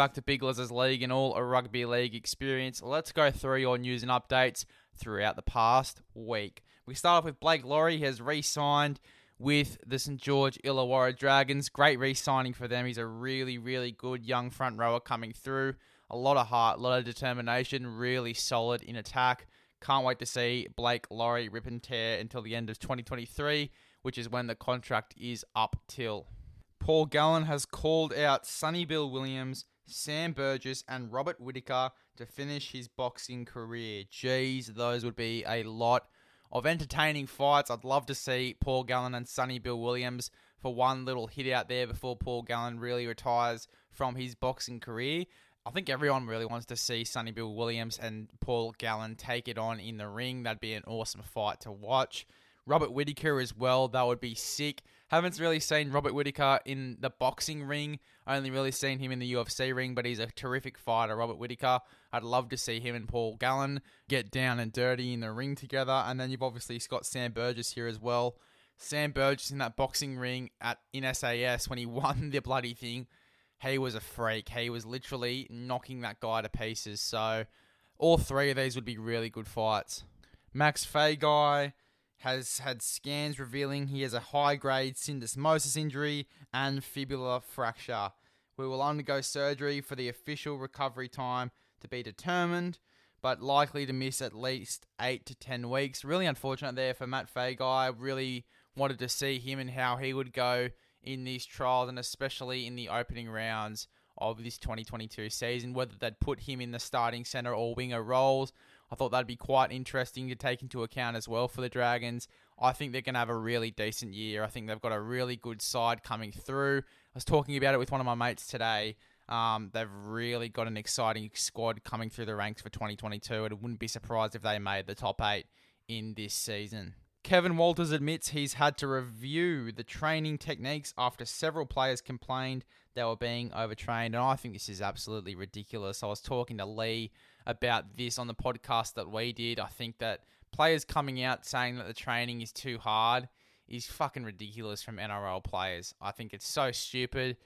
back to Big Les's League and all a rugby league experience. Let's go through your news and updates throughout the past week. We start off with Blake Lawrie. He has re-signed with the St George Illawarra Dragons. Great re-signing for them. He's a really, really good young front rower coming through. A lot of heart, a lot of determination. Really solid in attack. Can't wait to see Blake Lawrie rip and tear until the end of 2023, which is when the contract is up till. Paul Gallen has called out Sonny Bill Williams, Sam Burgess, and Robert Whitaker to finish his boxing career. Geez, those would be a lot of entertaining fights. I'd love to see Paul Gallen and Sonny Bill Williams for one little hit out there before Paul Gallen really retires from his boxing career. I think everyone really wants to see Sonny Bill Williams and Paul Gallen take it on in the ring. That'd be an awesome fight to watch. Robert Whitaker as well, that would be sick. Haven't really seen Robert Whitaker in the boxing ring. Only really seen him in the UFC ring, but he's a terrific fighter, Robert Whitaker. I'd love to see him and Paul Gallen get down and dirty in the ring together. And then you've obviously got Sam Burgess here as well. Sam Burgess in that boxing ring at in SAS when he won the bloody thing. He was a freak. He was literally knocking that guy to pieces. So all three of these would be really good fights. Max Feagai has had scans revealing he has a high grade syndesmosis injury and fibular fracture. We will undergo surgery for the official recovery time to be determined, but likely to miss at least 8 to 10 weeks. Really unfortunate there for Matt Feagai. Really wanted to see him and how he would go in these trials and especially in the opening rounds of this 2022 season, whether they'd put him in the starting centre or winger roles. I thought that'd be quite interesting to take into account as well for the Dragons. I think they're going to have a really decent year. I think they've got a really good side coming through. I was talking about it with one of my mates today. Um, they've really got an exciting squad coming through the ranks for 2022, and it wouldn't be surprised if they made the top eight in this season. Kevin Walters admits he's had to review the training techniques after several players complained they were being overtrained, and I think this is absolutely ridiculous. I was talking to Lee about this on the podcast that we did. I think that players coming out saying that the training is too hard is fucking ridiculous from NRL players. I think it's so stupid.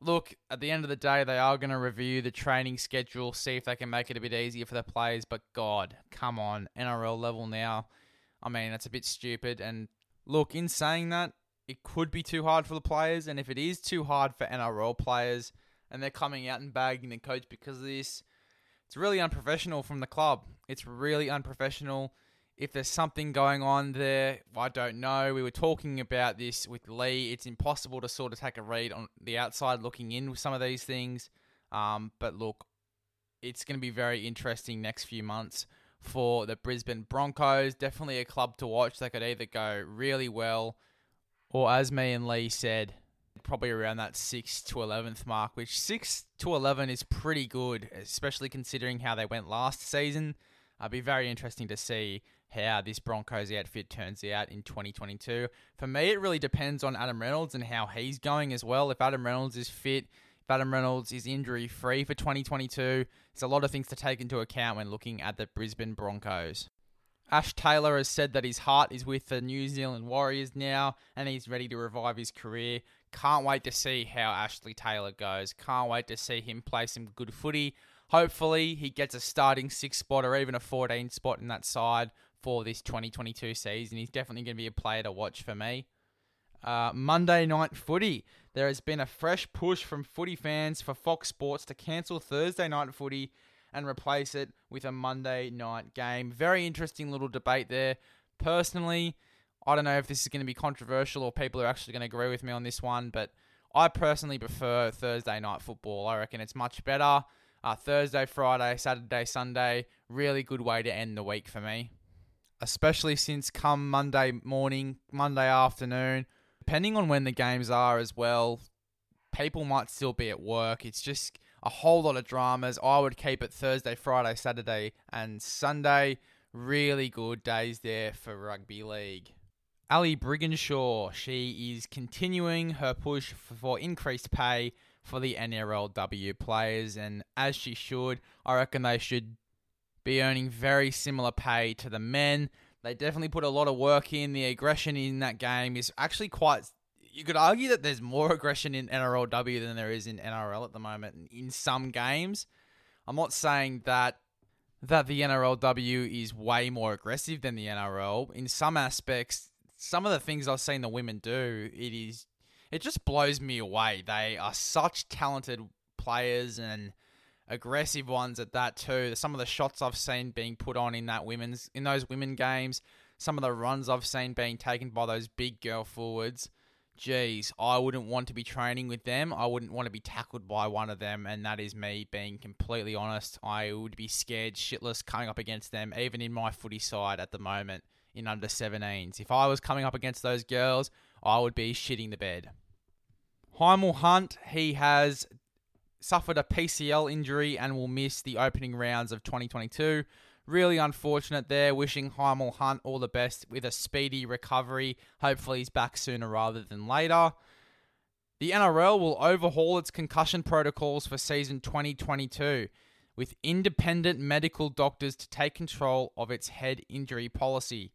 Look, at the end of the day, they are going to review the training schedule, see if they can make it a bit easier for the players. But God, come on, NRL level now. I mean, that's a bit stupid. And look, in saying that, it could be too hard for the players. And if it is too hard for NRL players and they're coming out and bagging the coach because of this, it's really unprofessional from the club. It's really unprofessional. If there's something going on there, I don't know. We were talking about this with Lee. It's impossible to sort of take a read on the outside looking in with some of these things. Um, but look, it's going to be very interesting next few months for the Brisbane Broncos. Definitely a club to watch. They could either go really well, or as me and Lee said, probably around that 6th to 11th mark, which 6th to 11 is pretty good, especially considering how they went last season. It'll be very interesting to see how this Broncos outfit turns out in 2022. For me, it really depends on Adam Reynolds and how he's going as well. If Adam Reynolds is fit, if Adam Reynolds is injury free for 2022, there's a lot of things to take into account when looking at the Brisbane Broncos. Ash Taylor has said that his heart is with the New Zealand Warriors now and he's ready to revive his career. Can't wait to see how Ashley Taylor goes. Can't wait to see him play some good footy. Hopefully, he gets a starting six spot or even a 14 spot in that side for this 2022 season. He's definitely going to be a player to watch for me. Uh, Monday night footy. There has been a fresh push from footy fans for Fox Sports to cancel Thursday night footy and replace it with a Monday night game. Very interesting little debate there. Personally, I don't know if this is going to be controversial or people are actually going to agree with me on this one, but I personally prefer Thursday night football. I reckon it's much better. Uh, Thursday, Friday, Saturday, Sunday, really good way to end the week for me. Especially since come Monday morning, Monday afternoon, depending on when the games are as well, people might still be at work. It's just a whole lot of dramas. I would keep it Thursday, Friday, Saturday, and Sunday. Really good days there for rugby league. Ali Brigginshaw, she is continuing her push for increased pay for the NRLW players, and as she should, I reckon they should be earning very similar pay to the men. They definitely put a lot of work in. The aggression in that game is actually quite. You could argue that there's more aggression in NRLW than there is in NRL at the moment in some games. I'm not saying that that the NRLW is way more aggressive than the NRL. In some aspects, some of the things I've seen the women do, it is it just blows me away. They are such talented players and aggressive ones at that too. Some of the shots I've seen being put on in that women's in those women games, some of the runs I've seen being taken by those big girl forwards. Geez, I wouldn't want to be training with them. I wouldn't want to be tackled by one of them, and that is me being completely honest. I would be scared shitless coming up against them, even in my footy side at the moment in under 17s. If I was coming up against those girls, I would be shitting the bed. Hymel Hunt, he has suffered a PCL injury and will miss the opening rounds of 2022. Really unfortunate there. Wishing Hymel Hunt all the best with a speedy recovery. Hopefully, he's back sooner rather than later. The NRL will overhaul its concussion protocols for season 2022 with independent medical doctors to take control of its head injury policy.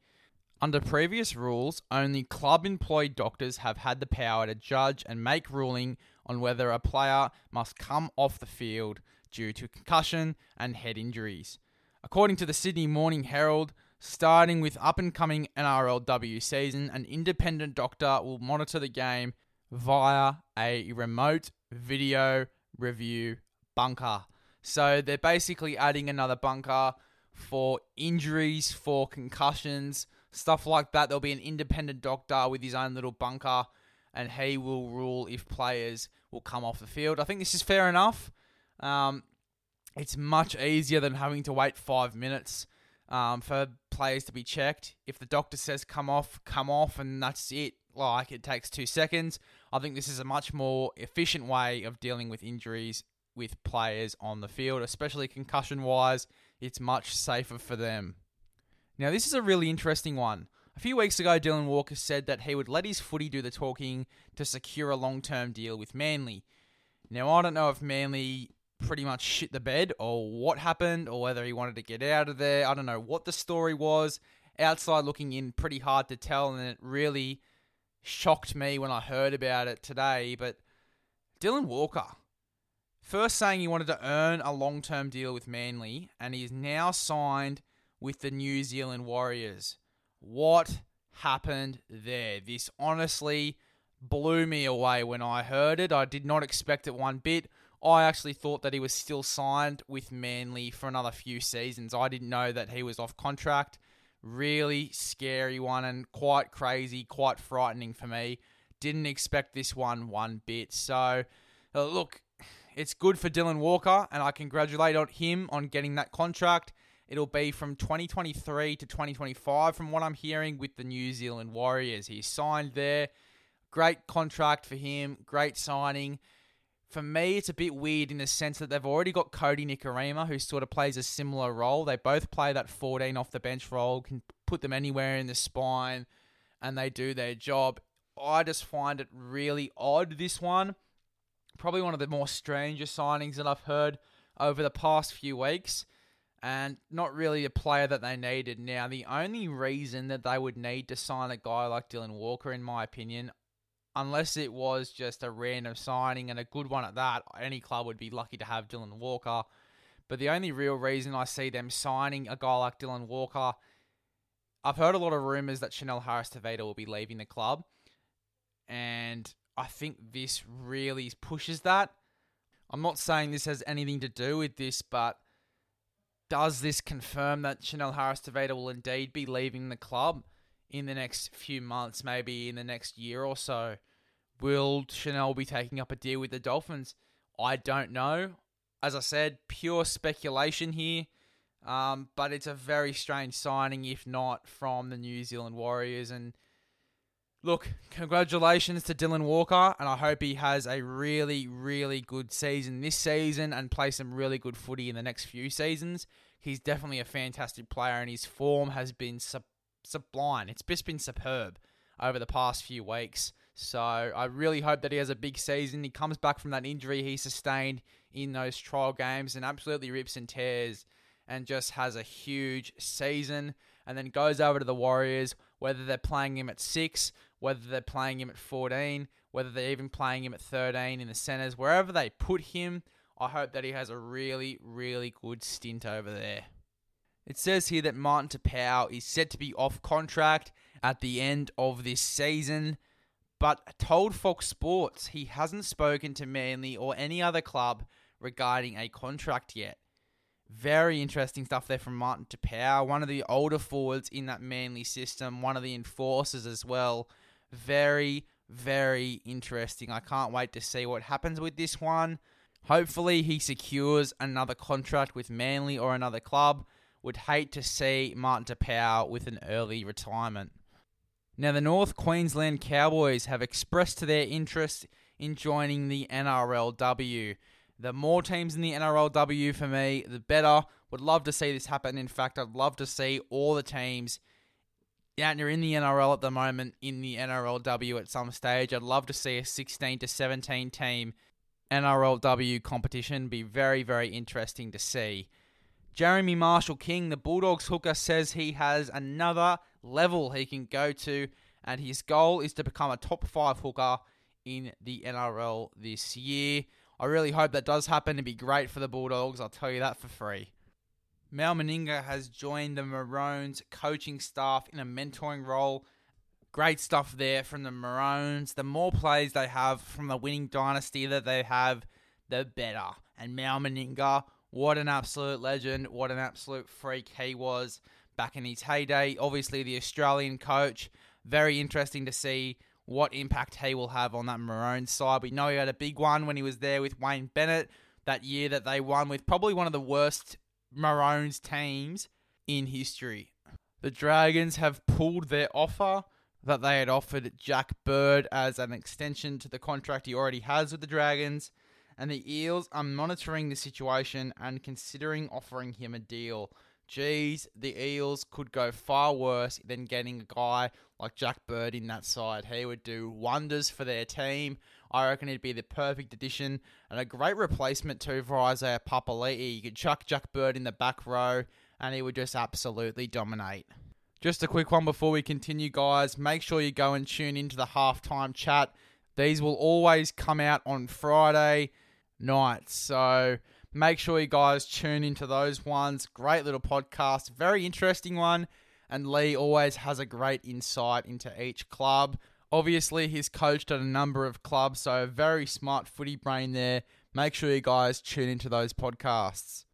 Under previous rules, only club employed doctors have had the power to judge and make ruling on whether a player must come off the field due to concussion and head injuries. According to the Sydney Morning Herald, starting with up and coming NRLW season, an independent doctor will monitor the game via a remote video review bunker. So they're basically adding another bunker for injuries, for concussions, stuff like that. There'll be an independent doctor with his own little bunker and he will rule if players will come off the field. I think this is fair enough. Um, it's much easier than having to wait five minutes um, for players to be checked. If the doctor says come off, come off, and that's it. Like it takes two seconds. I think this is a much more efficient way of dealing with injuries with players on the field, especially concussion wise. It's much safer for them. Now, this is a really interesting one. A few weeks ago, Dylan Walker said that he would let his footy do the talking to secure a long term deal with Manly. Now, I don't know if Manly pretty much shit the bed or what happened or whether he wanted to get out of there. I don't know what the story was. Outside looking in, pretty hard to tell, and it really shocked me when I heard about it today. But Dylan Walker, first saying he wanted to earn a long term deal with Manly, and he is now signed with the New Zealand Warriors. What happened there? This honestly blew me away when I heard it. I did not expect it one bit. I actually thought that he was still signed with Manly for another few seasons. I didn't know that he was off contract. Really scary one and quite crazy, quite frightening for me. Didn't expect this one one bit. So, uh, look, it's good for Dylan Walker, and I congratulate him on getting that contract. It'll be from 2023 to 2025, from what I'm hearing, with the New Zealand Warriors. He's signed there. Great contract for him. Great signing. For me, it's a bit weird in the sense that they've already got Cody Nikorima, who sort of plays a similar role. They both play that 14 off the bench role, can put them anywhere in the spine, and they do their job. I just find it really odd, this one. Probably one of the more stranger signings that I've heard over the past few weeks and not really a player that they needed. Now, the only reason that they would need to sign a guy like Dylan Walker, in my opinion, unless it was just a random signing and a good one at that, any club would be lucky to have Dylan Walker. But the only real reason I see them signing a guy like Dylan Walker, I've heard a lot of rumours that Chanel Harris Tavita will be leaving the club. And I think this really pushes that. I'm not saying this has anything to do with this, but does this confirm that Chanel Harris Tavita will indeed be leaving the club in the next few months, maybe in the next year or so? Will Chanel be taking up a deal with the Dolphins? I don't know. As I said, pure speculation here. Um, but it's a very strange signing, if not from the New Zealand Warriors. And look, congratulations to Dylan Walker, and I hope he has a really, really good season this season and play some really good footy in the next few seasons he's definitely a fantastic player, and his form has been sub- sublime. It's just been superb over the past few weeks. So I really hope that he has a big season. He comes back from that injury he sustained in those trial games and absolutely rips and tears and just has a huge season and then goes over to the Warriors, whether they're playing him at 6, whether they're playing him at 14, whether they're even playing him at 13 in the centers, wherever they put him, I hope that he has a really, really good stint over there. It says here that Martin Taupau is set to be off contract at the end of this season, but told Fox Sports he hasn't spoken to Manly or any other club regarding a contract yet. Very interesting stuff there from Martin Taupau, one of the older forwards in that Manly system, one of the enforcers as well. Very, very interesting. I can't wait to see what happens with this one. Hopefully, he secures another contract with Manly or another club. Would hate to see Martin Taupau with an early retirement. Now, the North Queensland Cowboys have expressed their interest in joining the NRLW. The more teams in the NRLW for me, the better. Would love to see this happen. In fact, I'd love to see all the teams out there in the NRL at the moment in the NRLW at some stage. I'd love to see a 16 to 17 team NRLW competition. Be very, very interesting to see. Jeremy Marshall King, the Bulldogs hooker, says he has another level he can go to, and his goal is to become a top five hooker in the NRL this year. I really hope that does happen. It'd be great for the Bulldogs, I'll tell you that for free. Mal Meninga has joined the Maroons coaching staff in a mentoring role. Great stuff there from the Maroons. The more plays they have from the winning dynasty that they have, the better. And Mal Meninga what an absolute legend. What an absolute freak he was back in his heyday. Obviously, the Australian coach. Very interesting to see what impact he will have on that Maroons side. We know he had a big one when he was there with Wayne Bennett that year that they won with probably one of the worst Maroons teams in history. The Dragons have pulled their offer that they had offered Jack Bird as an extension to the contract he already has with the Dragons and the Eels are monitoring the situation and considering offering him a deal. Geez, the Eels could go far worse than getting a guy like Jack Bird in that side. He would do wonders for their team. I reckon he'd be the perfect addition and a great replacement too for Isaiah Papali'i. You could chuck Jack Bird in the back row and he would just absolutely dominate. Just a quick one before we continue, guys. Make sure you go and tune into the halftime chat. These will always come out on Friday nights. So make sure you guys tune into those ones. Great little podcast, very interesting one. And Lee always has a great insight into each club. Obviously, he's coached at a number of clubs, so a very smart footy brain there. Make sure you guys tune into those podcasts.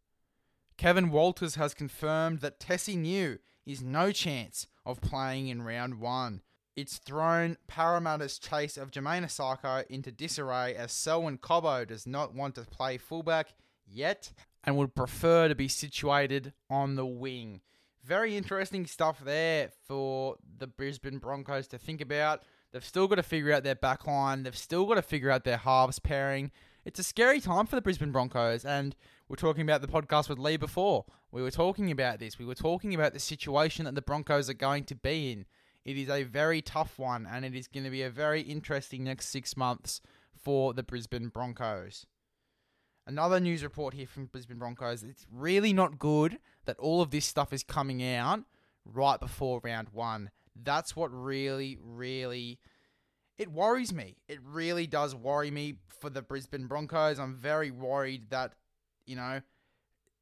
Kevin Walters has confirmed that Tesi Niu is no chance of playing in round one. It's thrown Parramatta's chase of Jamayne Isaako into disarray as Selwyn Cobbo does not want to play fullback yet and would prefer to be situated on the wing. Very interesting stuff there for the Brisbane Broncos to think about. They've still got to figure out their backline. They've still got to figure out their halves pairing. It's a scary time for the Brisbane Broncos, and we're talking about the podcast with Lee before. We were talking about this. We were talking about the situation that the Broncos are going to be in. It is a very tough one, and it is going to be a very interesting next six months for the Brisbane Broncos. Another news report here from Brisbane Broncos. It's really not good that all of this stuff is coming out right before round one. That's what really, really. It worries me. It really does worry me for the Brisbane Broncos. I'm very worried that, you know,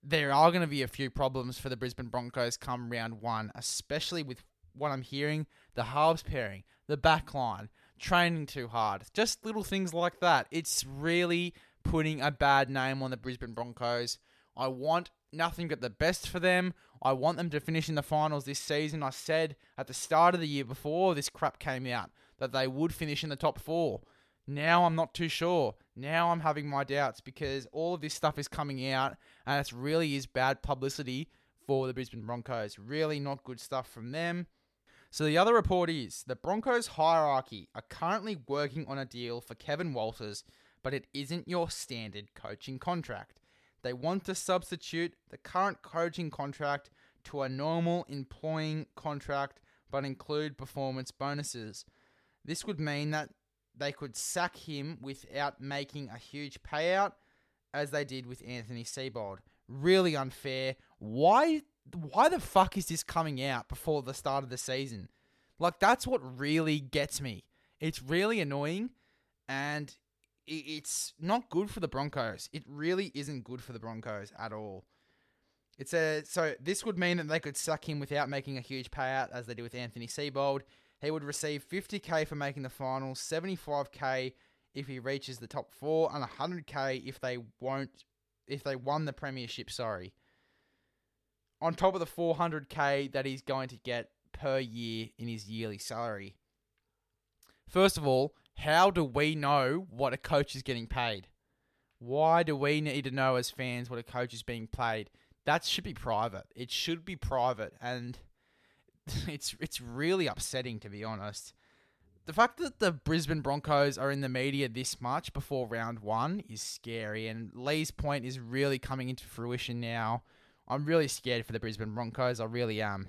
there are going to be a few problems for the Brisbane Broncos come round one, especially with what I'm hearing, the halves pairing, the back line, training too hard, just little things like that. It's really putting a bad name on the Brisbane Broncos. I want nothing but the best for them. I want them to finish in the finals this season. I said at the start of the year before this crap came out that they would finish in the top four. Now I'm not too sure. Now I'm having my doubts because all of this stuff is coming out and it really is bad publicity for the Brisbane Broncos. Really not good stuff from them. So the other report is the Broncos hierarchy are currently working on a deal for Kevin Walters, but it isn't your standard coaching contract. They want to substitute the current coaching contract to a normal employing contract but include performance bonuses. This would mean that they could sack him without making a huge payout, as they did with Anthony Seibold. really unfair. Why why the fuck is this coming out before the start of the season? Like that's what really gets me. It's really annoying and it's not good for the Broncos. It really isn't good for the Broncos at all. It's a so this would mean that they could suck him without making a huge payout as they do with Anthony Seibold. He would receive 50k for making the finals, 75k if he reaches the top 4 and 100k if they won't if they won the premiership, sorry. On top of the 400k that he's going to get per year in his yearly salary. First of all, how do we know what a coach is getting paid? Why do we need to know as fans what a coach is being paid? That should be private. It should be private, and it's it's really upsetting to be honest. The fact that the Brisbane Broncos are in the media this much before round one is scary, and Lee's point is really coming into fruition now. I'm really scared for the Brisbane Broncos. I really am.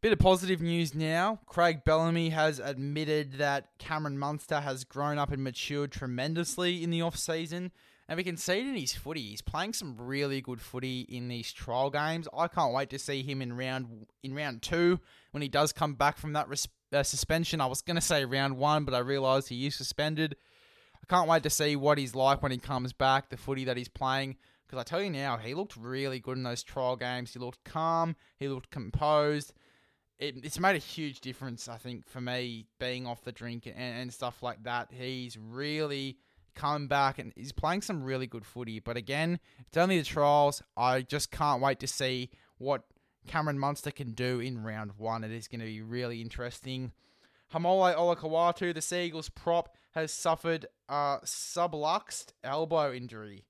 Bit of positive news now. Craig Bellamy has admitted that Cameron Munster has grown up and matured tremendously in the off season, and we can see it in his footy. He's playing some really good footy in these trial games. I can't wait to see him in round in round two when he does come back from that res- uh, suspension. I was going to say round one, but I realised he is suspended. I can't wait to see what he's like when he comes back. The footy that he's playing. Because I tell you now, he looked really good in those trial games. He looked calm. He looked composed it, it's made a huge difference, I think, for me being off the drink and, and stuff like that. He's really come back and he's playing some really good footy. But again, it's only the trials. I just can't wait to see what Cameron Munster can do in round one. It is going to be really interesting. Haumole Olakau'atu, the Seagulls prop, has suffered a subluxed elbow injury.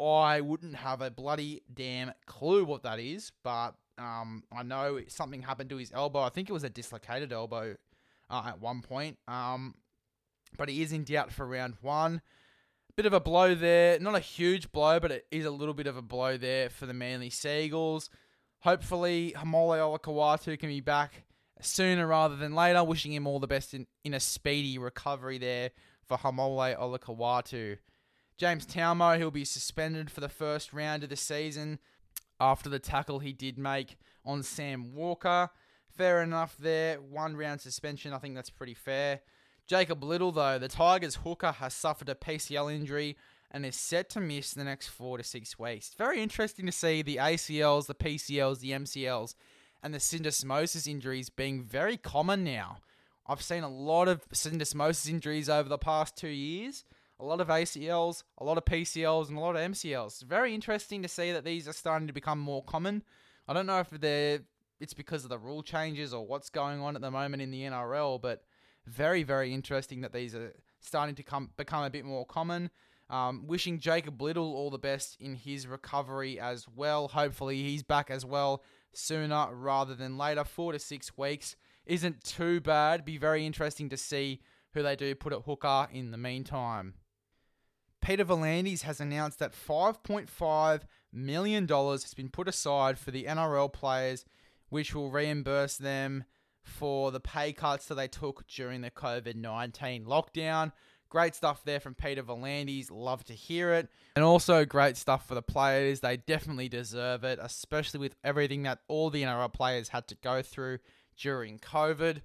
I wouldn't have a bloody damn clue what that is, but um, I know something happened to his elbow. I think it was a dislocated elbow uh, at one point. Um, but he is in doubt for round one. Bit of a blow there. Not a huge blow, but it is a little bit of a blow there for the Manly Seagulls. Hopefully, Haumole Olakau'atu can be back sooner rather than later. Wishing him all the best in, in a speedy recovery there for Haumole Olakau'atu. James Tamou, he'll be suspended for the first round of the season after the tackle he did make on Sam Walker. Fair enough there. One round suspension. I think that's pretty fair. Jacob Liddle, though, the Tigers hooker has suffered a PCL injury and is set to miss the next four to six weeks. very interesting to see the ACLs, the PCLs, the MCLs, and the syndesmosis injuries being very common now. I've seen a lot of syndesmosis injuries over the past two years a lot of ACLs, a lot of PCLs, and a lot of MCLs. Very interesting to see that these are starting to become more common. I don't know if they're it's because of the rule changes or what's going on at the moment in the NRL, but very very interesting that these are starting to come become a bit more common. Um, wishing Jacob Liddle all the best in his recovery as well. Hopefully he's back as well sooner rather than later. Four to six weeks isn't too bad. Be very interesting to see who they do put at hooker in the meantime. Peter V'landys has announced that $5.5 million has been put aside for the NRL players, which will reimburse them for the pay cuts that they took during the COVID 19 lockdown. Great stuff there from Peter V'landys. Love to hear it. And also great stuff for the players. They definitely deserve it, especially with everything that all the NRL players had to go through during COVID.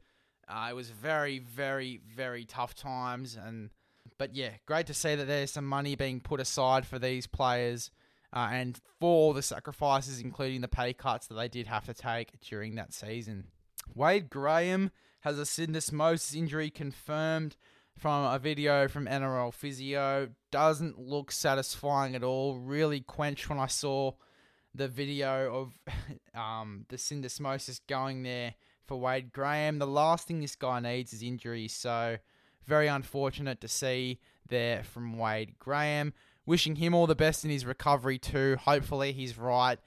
Uh, it was very, very, very tough times, and but yeah, great to see that there's some money being put aside for these players uh, and for the sacrifices, including the pay cuts that they did have to take during that season. Wade Graham has a syndesmosis injury confirmed from a video from NRL Physio. Doesn't look satisfying at all. Really quenched when I saw the video of um, the syndesmosis going there for Wade Graham. The last thing this guy needs is injury, so very unfortunate to see there from Wade Graham. Wishing him all the best in his recovery too. Hopefully he's right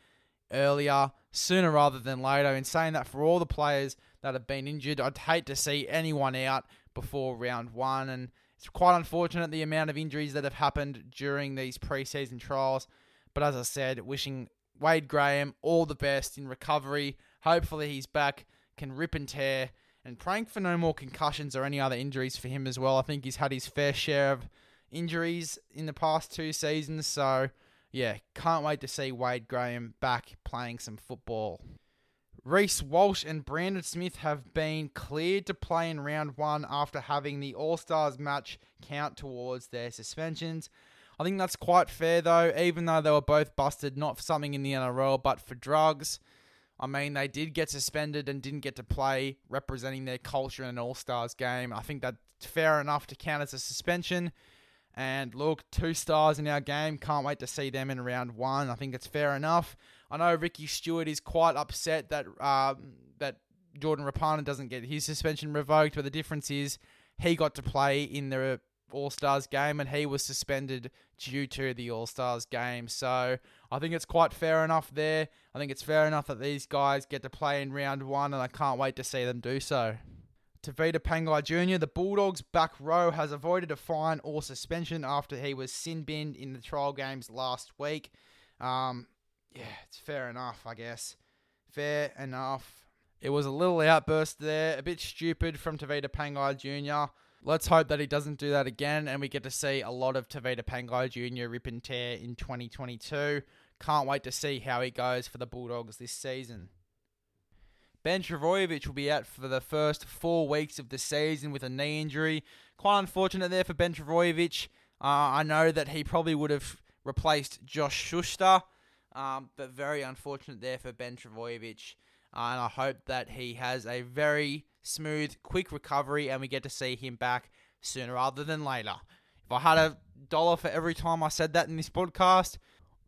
earlier, sooner rather than later. In saying that, for all the players that have been injured, I'd hate to see anyone out before round one. And it's quite unfortunate the amount of injuries that have happened during these preseason trials. But as I said, wishing Wade Graham all the best in recovery. Hopefully he's back, can rip and tear and praying for no more concussions or any other injuries for him as well. I think he's had his fair share of injuries in the past two seasons, so yeah, can't wait to see Wade Graham back playing some football. Reece Walsh and Brandon Smith have been cleared to play in round one after having the All Stars match count towards their suspensions. I think that's quite fair though, even though they were both busted not for something in the NRL but for drugs. I mean, they did get suspended and didn't get to play representing their culture in an All Stars game. I think that's fair enough to count as a suspension. And look, two stars in our game. Can't wait to see them in round one. I think it's fair enough. I know Ricky Stuart is quite upset that um, that Jordan Rapana doesn't get his suspension revoked, but the difference is he got to play in the All Stars game and he was suspended due to the All Stars game. So I think it's quite fair enough there. I think it's fair enough that these guys get to play in round one, and I can't wait to see them do so. Tevita Pangai Jr., the Bulldogs back row, has avoided a fine or suspension after he was sin binned in the trial games last week. Um, yeah, it's fair enough, I guess. Fair enough. It was a little outburst there, a bit stupid from Tevita Pangai Jr. Let's hope that he doesn't do that again and we get to see a lot of Tevita Pangai Jr. rip and tear in 2022. Can't wait to see how he goes for the Bulldogs this season. Ben Trbojevic will be out for the first four weeks of the season with a knee injury. Quite unfortunate there for Ben Trbojevic. Uh, I know that he probably would have replaced Josh Schuster, um, but very unfortunate there for Ben Trbojevic. Uh, and I hope that he has a very smooth, quick recovery and we get to see him back sooner rather than later. If I had a dollar for every time I said that in this podcast,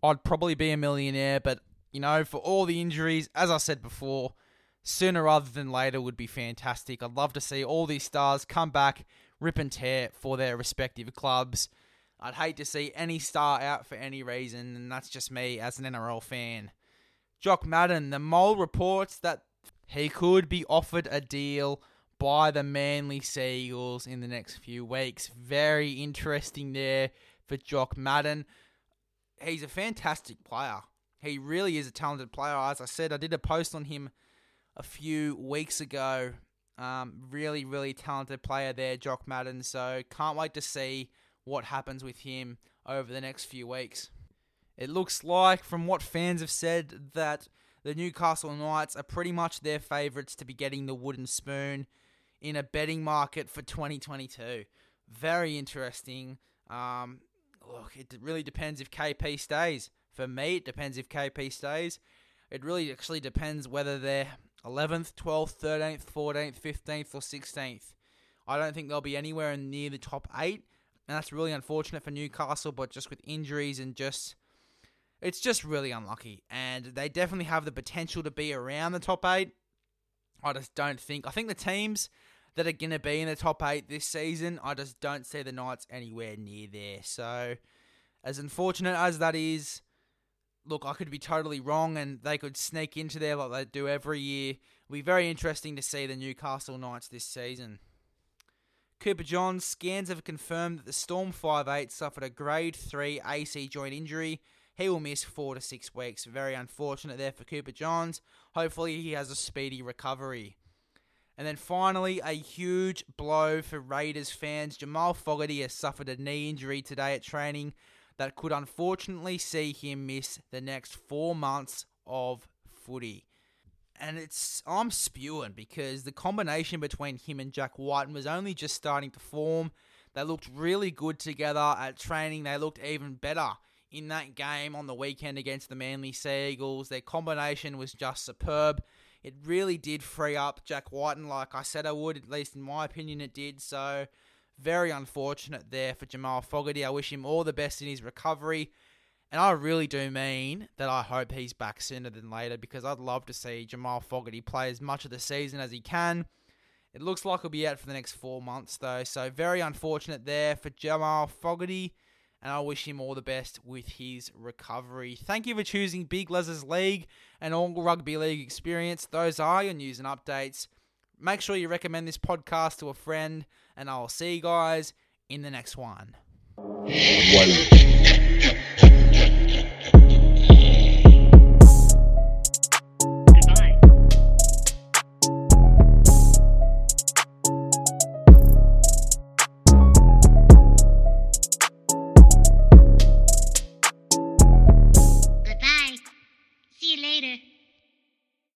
I'd probably be a millionaire. But, you know, for all the injuries, as I said before, sooner rather than later would be fantastic. I'd love to see all these stars come back, rip and tear for their respective clubs. I'd hate to see any star out for any reason, and that's just me as an NRL fan. Jock Madden, the mole reports that he could be offered a deal by the Manly Seagulls in the next few weeks. Very interesting there for Jock Madden. He's a fantastic player. He really is a talented player. As I said, I did a post on him a few weeks ago. Um, really, really talented player there, Jock Madden. So can't wait to see what happens with him over the next few weeks. It looks like, from what fans have said, that the Newcastle Knights are pretty much their favourites to be getting the wooden spoon in a betting market for 2022. Very interesting. Um, look, it really depends if KP stays. For me, it depends if KP stays. It really actually depends whether they're 11th, 12th, 13th, 14th, 15th, or 16th. I don't think they'll be anywhere near the top eight, and that's really unfortunate for Newcastle. But just with injuries and just, it's just really unlucky. And they definitely have the potential to be around the top eight. I just don't think. I think the teams that are going to be in the top eight this season, I just don't see the Knights anywhere near there. So, as unfortunate as that is, look, I could be totally wrong and they could sneak into there like they do every year. It'll be very interesting to see the Newcastle Knights this season. Cooper Johns scans have confirmed that the Storm 5'8 suffered a grade 3 AC joint injury. He will miss four to six weeks. Very unfortunate there for Cooper Johns. Hopefully, he has a speedy recovery. And then finally, a huge blow for Raiders fans. Jamal Fogarty has suffered a knee injury today at training that could unfortunately see him miss the next four months of footy. And it's I'm spewing because the combination between him and Jack Wighton was only just starting to form. They looked really good together at training. They looked even better in that game on the weekend against the Manly Seagulls. Their combination was just superb. It really did free up Jack Wighton, like I said I would, at least in my opinion, it did. So very unfortunate there for Jamal Fogarty. I wish him all the best in his recovery. And I really do mean that I hope he's back sooner than later because I'd love to see Jamal Fogarty play as much of the season as he can. It looks like he'll be out for the next four months, though. So, very unfortunate there for Jamal Fogarty. And I wish him all the best with his recovery. Thank you for choosing Big Les's League and all rugby league experience. Those are your news and updates. Make sure you recommend this podcast to a friend, and I'll see you guys in the next one. One.